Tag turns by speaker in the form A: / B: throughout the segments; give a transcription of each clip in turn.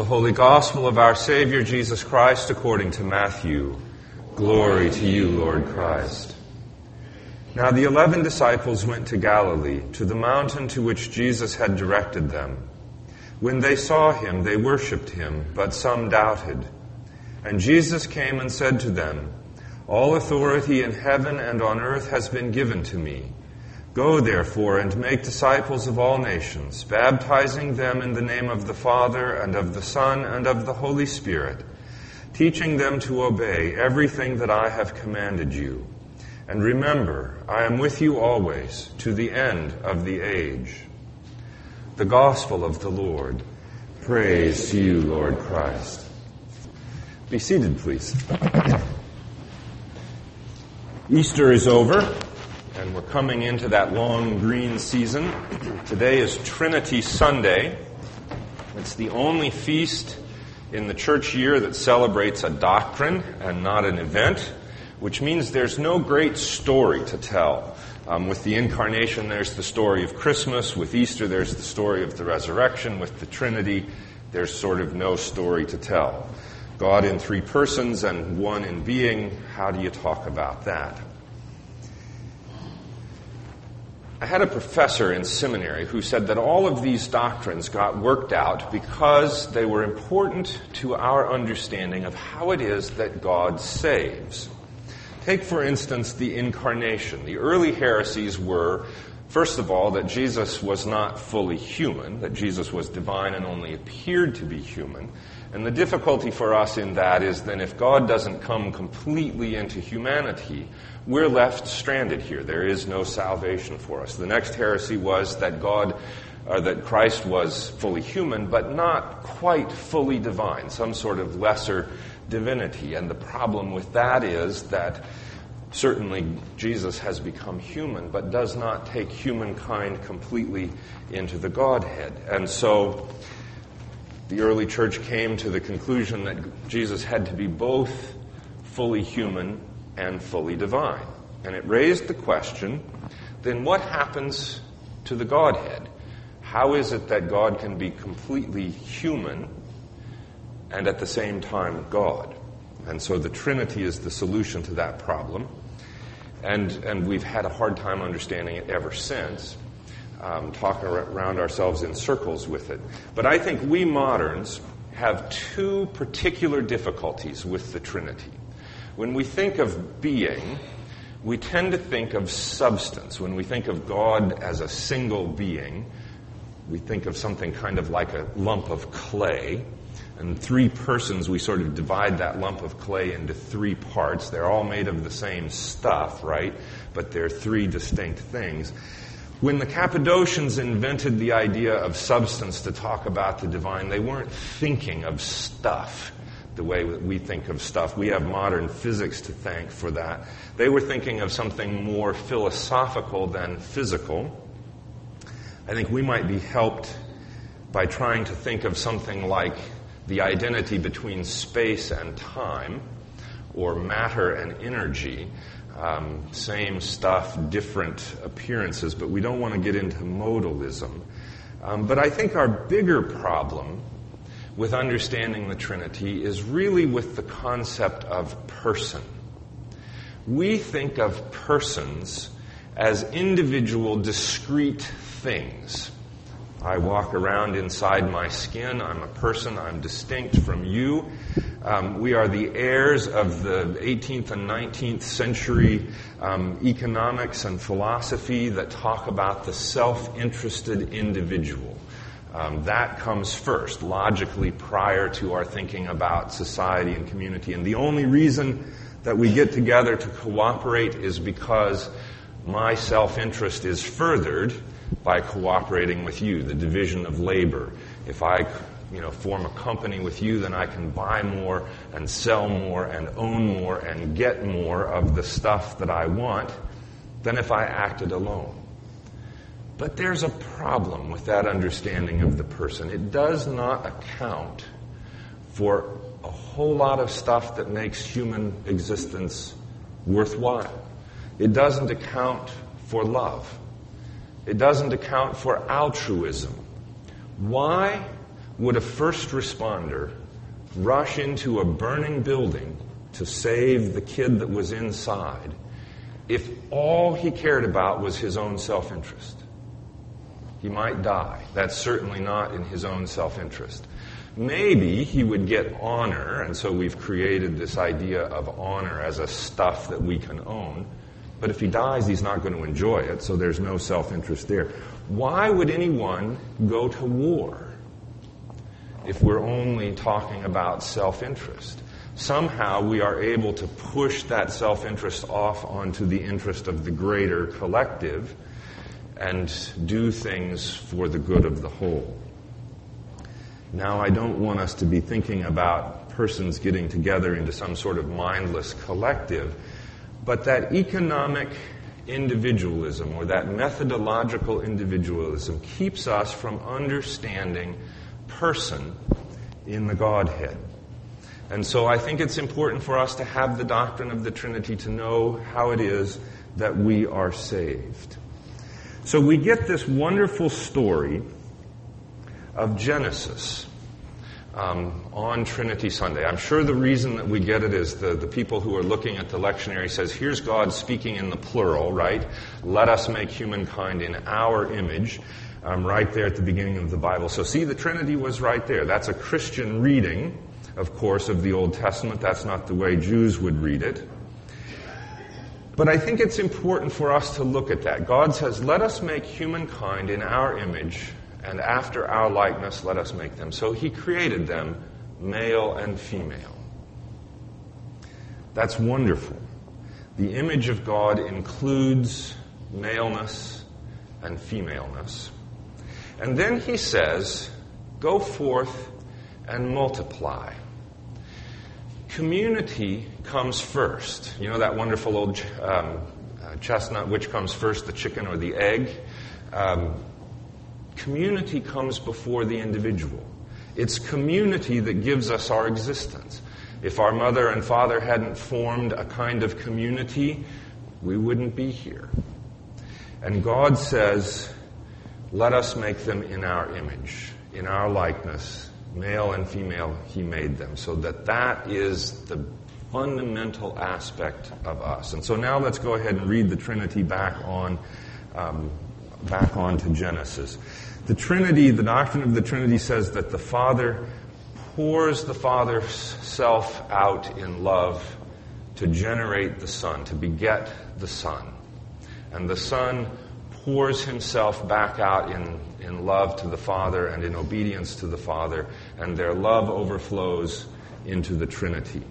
A: The Holy Gospel of our Savior Jesus Christ according to Matthew. Glory to you, Lord Christ. Now the eleven disciples went to Galilee, to the mountain to which Jesus had directed them. When they saw him, they worshipped him, but some doubted. And Jesus came and said to them, All authority in heaven and on earth has been given to me. Go therefore and make disciples of all nations, baptizing them in the name of the Father and of the Son and of the Holy Spirit, teaching them to obey everything that I have commanded you. And remember, I am with you always to the end of the age. The Gospel of the Lord. Praise to you, Lord Christ. Be seated, please. Easter is over and we're coming into that long green season. Today is Trinity Sunday. It's the only feast in the church year that celebrates a doctrine and not an event, which means there's no great story to tell. Um, with the incarnation, there's the story of Christmas. With Easter, there's the story of the resurrection. With the Trinity, there's sort of no story to tell. God in three persons and one in being, how do you talk about that? I had a professor in seminary who said that all of these doctrines got worked out because they were important to our understanding of how it is that God saves. Take, for instance, the incarnation. The early heresies were, first of all, that Jesus was not fully human, that Jesus was divine and only appeared to be human. And the difficulty for us in that is then if God doesn't come completely into humanity, we're left stranded here. There is no salvation for us. The next heresy was that God, or that Christ was fully human, but not quite fully divine, some sort of lesser divinity. And the problem with that is that certainly Jesus has become human, but does not take humankind completely into the Godhead. And so the early church came to the conclusion that Jesus had to be both fully human and fully divine. And it raised the question then what happens to the Godhead? How is it that God can be completely human and at the same time God? And so the Trinity is the solution to that problem. And, and we've had a hard time understanding it ever since, um, talking around ourselves in circles with it. But I think we moderns have two particular difficulties with the Trinity. When we think of being, we tend to think of substance. When we think of God as a single being, we think of something kind of like a lump of clay. And three persons, we sort of divide that lump of clay into three parts. They're all made of the same stuff, right? But they're three distinct things. When the Cappadocians invented the idea of substance to talk about the divine, they weren't thinking of stuff the way that we think of stuff. We have modern physics to thank for that. They were thinking of something more philosophical than physical. I think we might be helped by trying to think of something like the identity between space and time, or matter and energy. Um, same stuff, different appearances, but we don't want to get into modalism. Um, but I think our bigger problem with understanding the Trinity is really with the concept of person. We think of persons as individual, discrete things. I walk around inside my skin. I'm a person. I'm distinct from you. Um, we are the heirs of the 18th and 19th century um, economics and philosophy that talk about the self interested individual. Um, that comes first, logically, prior to our thinking about society and community. And the only reason that we get together to cooperate is because my self interest is furthered by cooperating with you, the division of labor. If I you know, form a company with you, then I can buy more and sell more and own more and get more of the stuff that I want than if I acted alone. But there's a problem with that understanding of the person. It does not account for a whole lot of stuff that makes human existence worthwhile. It doesn't account for love. It doesn't account for altruism. Why? Would a first responder rush into a burning building to save the kid that was inside if all he cared about was his own self interest? He might die. That's certainly not in his own self interest. Maybe he would get honor, and so we've created this idea of honor as a stuff that we can own. But if he dies, he's not going to enjoy it, so there's no self interest there. Why would anyone go to war if we're only talking about self interest? Somehow we are able to push that self interest off onto the interest of the greater collective and do things for the good of the whole. Now, I don't want us to be thinking about persons getting together into some sort of mindless collective, but that economic individualism or that methodological individualism keeps us from understanding person in the Godhead. And so I think it's important for us to have the doctrine of the Trinity to know how it is that we are saved. So we get this wonderful story of Genesis um, on Trinity Sunday. I'm sure the reason that we get it is the, the people who are looking at the lectionary says, here's God speaking in the plural, right? Let us make humankind in our image. Um, right there at the beginning of the Bible. So see, the Trinity was right there. That's a Christian reading, of course, of the Old Testament. That's not the way Jews would read it. But I think it's important for us to look at that. God says, let us make humankind in our image and after our likeness let us make them. So he created them, male and female. That's wonderful. The image of God includes maleness and femaleness. And then he says, Go forth and multiply. Community comes first. You know that wonderful old um, uh, chestnut, which comes first, the chicken or the egg? Um, Community comes before the individual. It's community that gives us our existence. If our mother and father hadn't formed a kind of community, we wouldn't be here. And God says, let us make them in our image, in our likeness. Male and female, He made them. So that that is the fundamental aspect of us. And so now let's go ahead and read the Trinity back on, um, back on to Genesis. The Trinity, the doctrine of the Trinity says that the Father pours the Father's self out in love to generate the Son, to beget the Son. And the Son pours himself back out in, in love to the Father and in obedience to the Father, and their love overflows into the Trinity.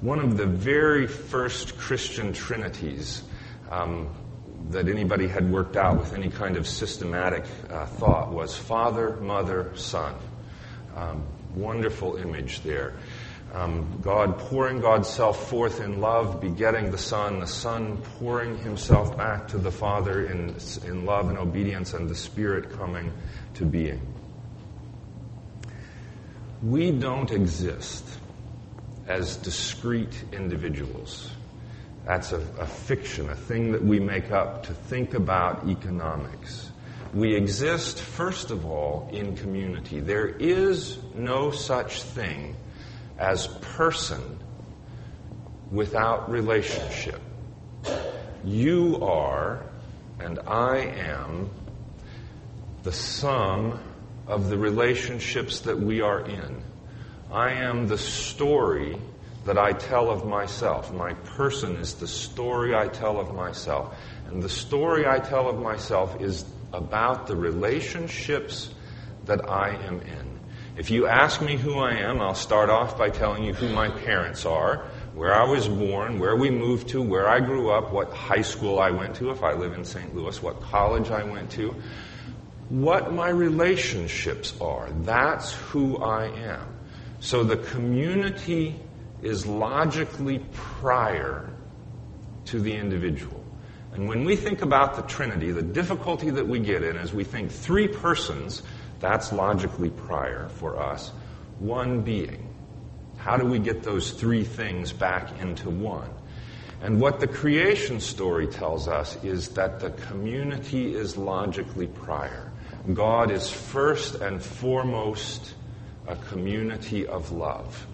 A: One of the very first Christian Trinities um, that anybody had worked out with any kind of systematic uh, thought was Father, Mother, Son. Um, wonderful image there. Um, God pouring God's self forth in love, begetting the Son, the Son pouring himself back to the Father in, in love and obedience, and the Spirit coming to being. We don't exist as discrete individuals. That's a, a, fiction, a thing that we make up to think about economics. We exist, first of all, in community. There is no such thing as person without relationship. You are, and I am, the sum of the relationships that we are in. I am the story that I tell of myself. My person is the story I tell of myself. And the story I tell of myself is about the relationships that I am in. If you ask me who I am, I'll start off by telling you who my parents are, where I was born, where we moved to, where I grew up, what high school I went to, if I live in St. Louis, what college I went to, what my relationships are. That's who I am. So the community is logically prior to the individual. And when we think about the Trinity, the difficulty that we get in is we think three persons, that's logically prior for us, one being. How do we get those three things back into one? And what the creation story tells us is that the community is logically prior. God is first and foremost a community of love.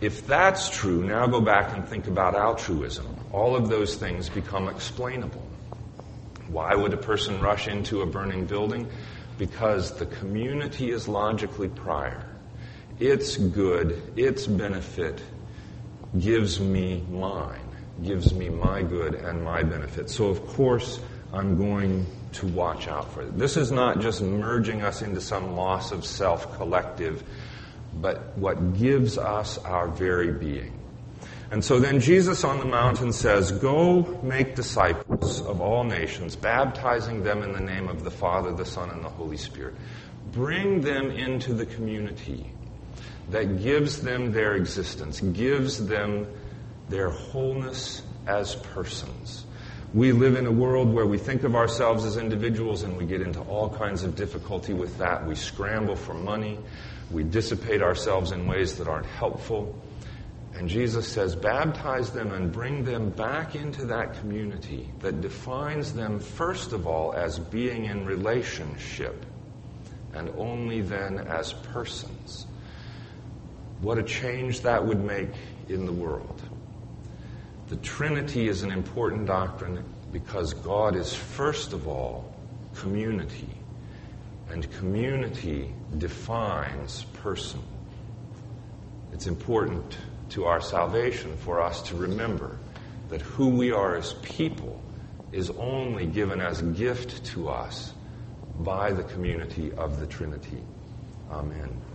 A: If that's true, now go back and think about altruism. All of those things become explainable. Why would a person rush into a burning building? Because the community is logically prior. Its good, its benefit gives me mine, gives me my good and my benefit. So, of course, I'm going to watch out for it. This is not just merging us into some loss of self collective, but what gives us our very being. And so then Jesus on the mountain says, Go make disciples of all nations, baptizing them in the name of the Father, the Son, and the Holy Spirit. Bring them into the community that gives them their existence, gives them their wholeness as persons. We live in a world where we think of ourselves as individuals and we get into all kinds of difficulty with that. We scramble for money. We dissipate ourselves in ways that aren't helpful. And Jesus says, baptize them and bring them back into that community that defines them, first of all, as being in relationship, and only then as persons. What a change that would make in the world. The Trinity is an important doctrine because God is, first of all, community. And community defines person. It's important to our salvation for us to remember that who we are as people is only given as gift to us by the community of the Trinity. Amen.